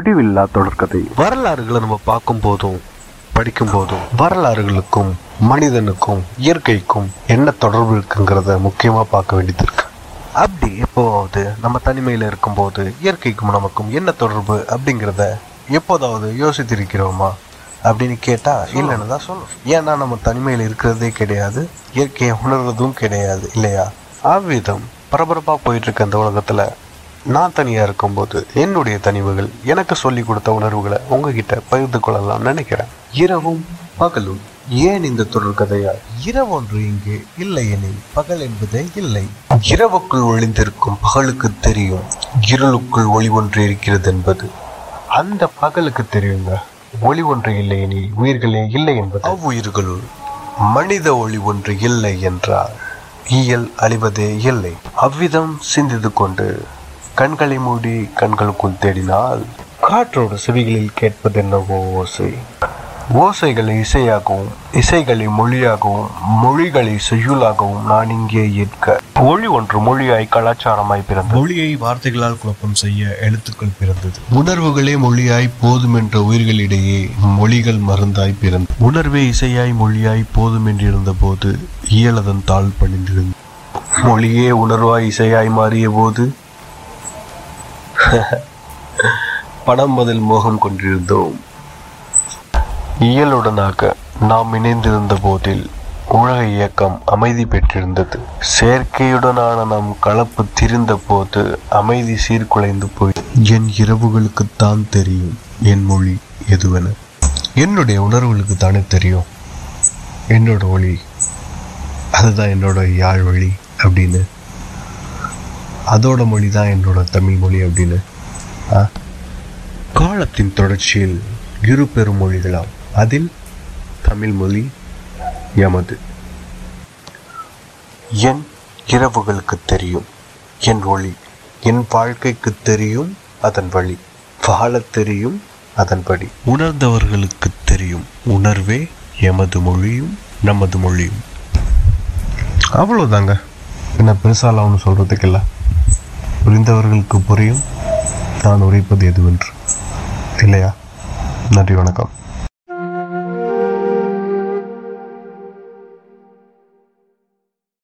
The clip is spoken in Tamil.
முடிவில்லா தொடர்கதை. வரலாறுகளை நம்ம பார்க்கும் போதும் படிக்கும் போதும் வரலாறுகளுக்கும் மனிதனுக்கும் இயற்கைக்கும் என்ன தொடர்பு இருக்குங்கிறத முக்கியமாக பார்க்க வேண்டியது இருக்கு அப்படி எப்போவாவது நம்ம தனிமையில் இருக்கும்போது இயற்கைக்கும் நமக்கும் என்ன தொடர்பு அப்படிங்கிறத எப்போதாவது யோசித்திருக்கிறோமா அப்படின்னு கேட்டால் இல்லைன்னு தான் சொல்லணும். ஏன்னா நம்ம தனிமையில் இருக்கிறதே கிடையாது இயற்கையை உணர்றதும் கிடையாது இல்லையா? அவ்விதம் பரபரப்பாக போயிட்டு இருக்க இந்த உலகத்தில் நான் தனியாக இருக்கும்போது என்னுடைய தனிவுகள் எனக்கு சொல்லி கொடுத்த உணர்வுகளை உங்ககிட்ட பகிர்ந்து கொள்ளலாம் நினைக்கிறேன். இரவும் பகலும். ஏன் இந்த தொடர்கதையா இரவு ஒன்று இங்கே இல்லை எனில் பகல் என்பதே இல்லை. இரவுக்குள் ஒளிந்திருக்கும் பகலுக்கு தெரியும். இருளுக்குள் ஒளி ஒன்று இருக்கிறது என்பது. அந்த பகலுக்கு தெரியுங்க. ஒளி ஒன்று இல்லை எனில் உயிர்களே இல்லை என்பது. அவ்வுயிர்களுள் மனித ஒளி ஒன்று இல்லை என்றால் இயல் அழிவதே இல்லை. அவ்விதம் சிந்தித்து கொண்டு கண்களை மூடி கண்களுக்குள் தேடினால் காற்றோடு செவிகளில் கேட்பது என்னவோ ஓசை. ஓசைகளை இசையாகவும் இசைகளை மொழியாகவும் மொழிகளை செய்யுளாகவும் நான் இங்கே ஏற்க மொழி ஒன்று மொழியாய் கலாச்சாரமாய் பிறந்தது. மொழியை வார்த்தைகளால் குழப்பம் செய்ய எழுத்துக்கள் பிறந்தது. உணர்வுகளே மொழியாய் போதும் என்ற உயிர்களிடையே மொழிகள் மருந்தாய் பிறந்த உணர்வே இசையாய் மொழியாய் போதும் என்றிருந்த போது இயலதன் தாழ் பணிந்திருந்த மொழியே உணர்வாய் இசையாய் மாறிய போது பணம் பதில் மோகம் கொண்டிருந்தோம். இயலுடனாக நாம் இணைந்திருந்த போதில் உலக இயக்கம் அமைதி பெற்றிருந்தது. செயற்கையுடனான நம் கலப்பு திரிந்த போது அமைதி சீர்குலைந்து போய் என் இரவுகளுக்குத்தான் தெரியும் என் மொழி எதுவென. என்னுடைய உணர்வுகளுக்கு தானே தெரியும். என்னோட ஒளி அதுதான் என்னோட யாழ் வழி அப்படின்னு அதோட மொழி தான் என்னோட தமிழ் மொழி அப்படின்னு. காலத்தின் தொடர்ச்சியில் இரு பெரும் மொழிகளாம் அதில் தமிழ் மொழி எமது. என் இரவுகளுக்கு தெரியும். என் ஒளி என் வாழ்க்கைக்கு தெரியும் அதன் வழி. வாழ தெரியும் அதன்படி உணர்ந்தவர்களுக்கு தெரியும். உணர்வே எமது மொழியும் நமது மொழியும். அவ்வளோதாங்க என்ன பெருசாலாம் ஒன்றும் சொல்கிறதுக்கு இல்லை. புரிந்தவர்களுக்கு புரியும். நான் உரைப்பது எதுவென்று. இல்லையா? நன்றி வணக்கம்.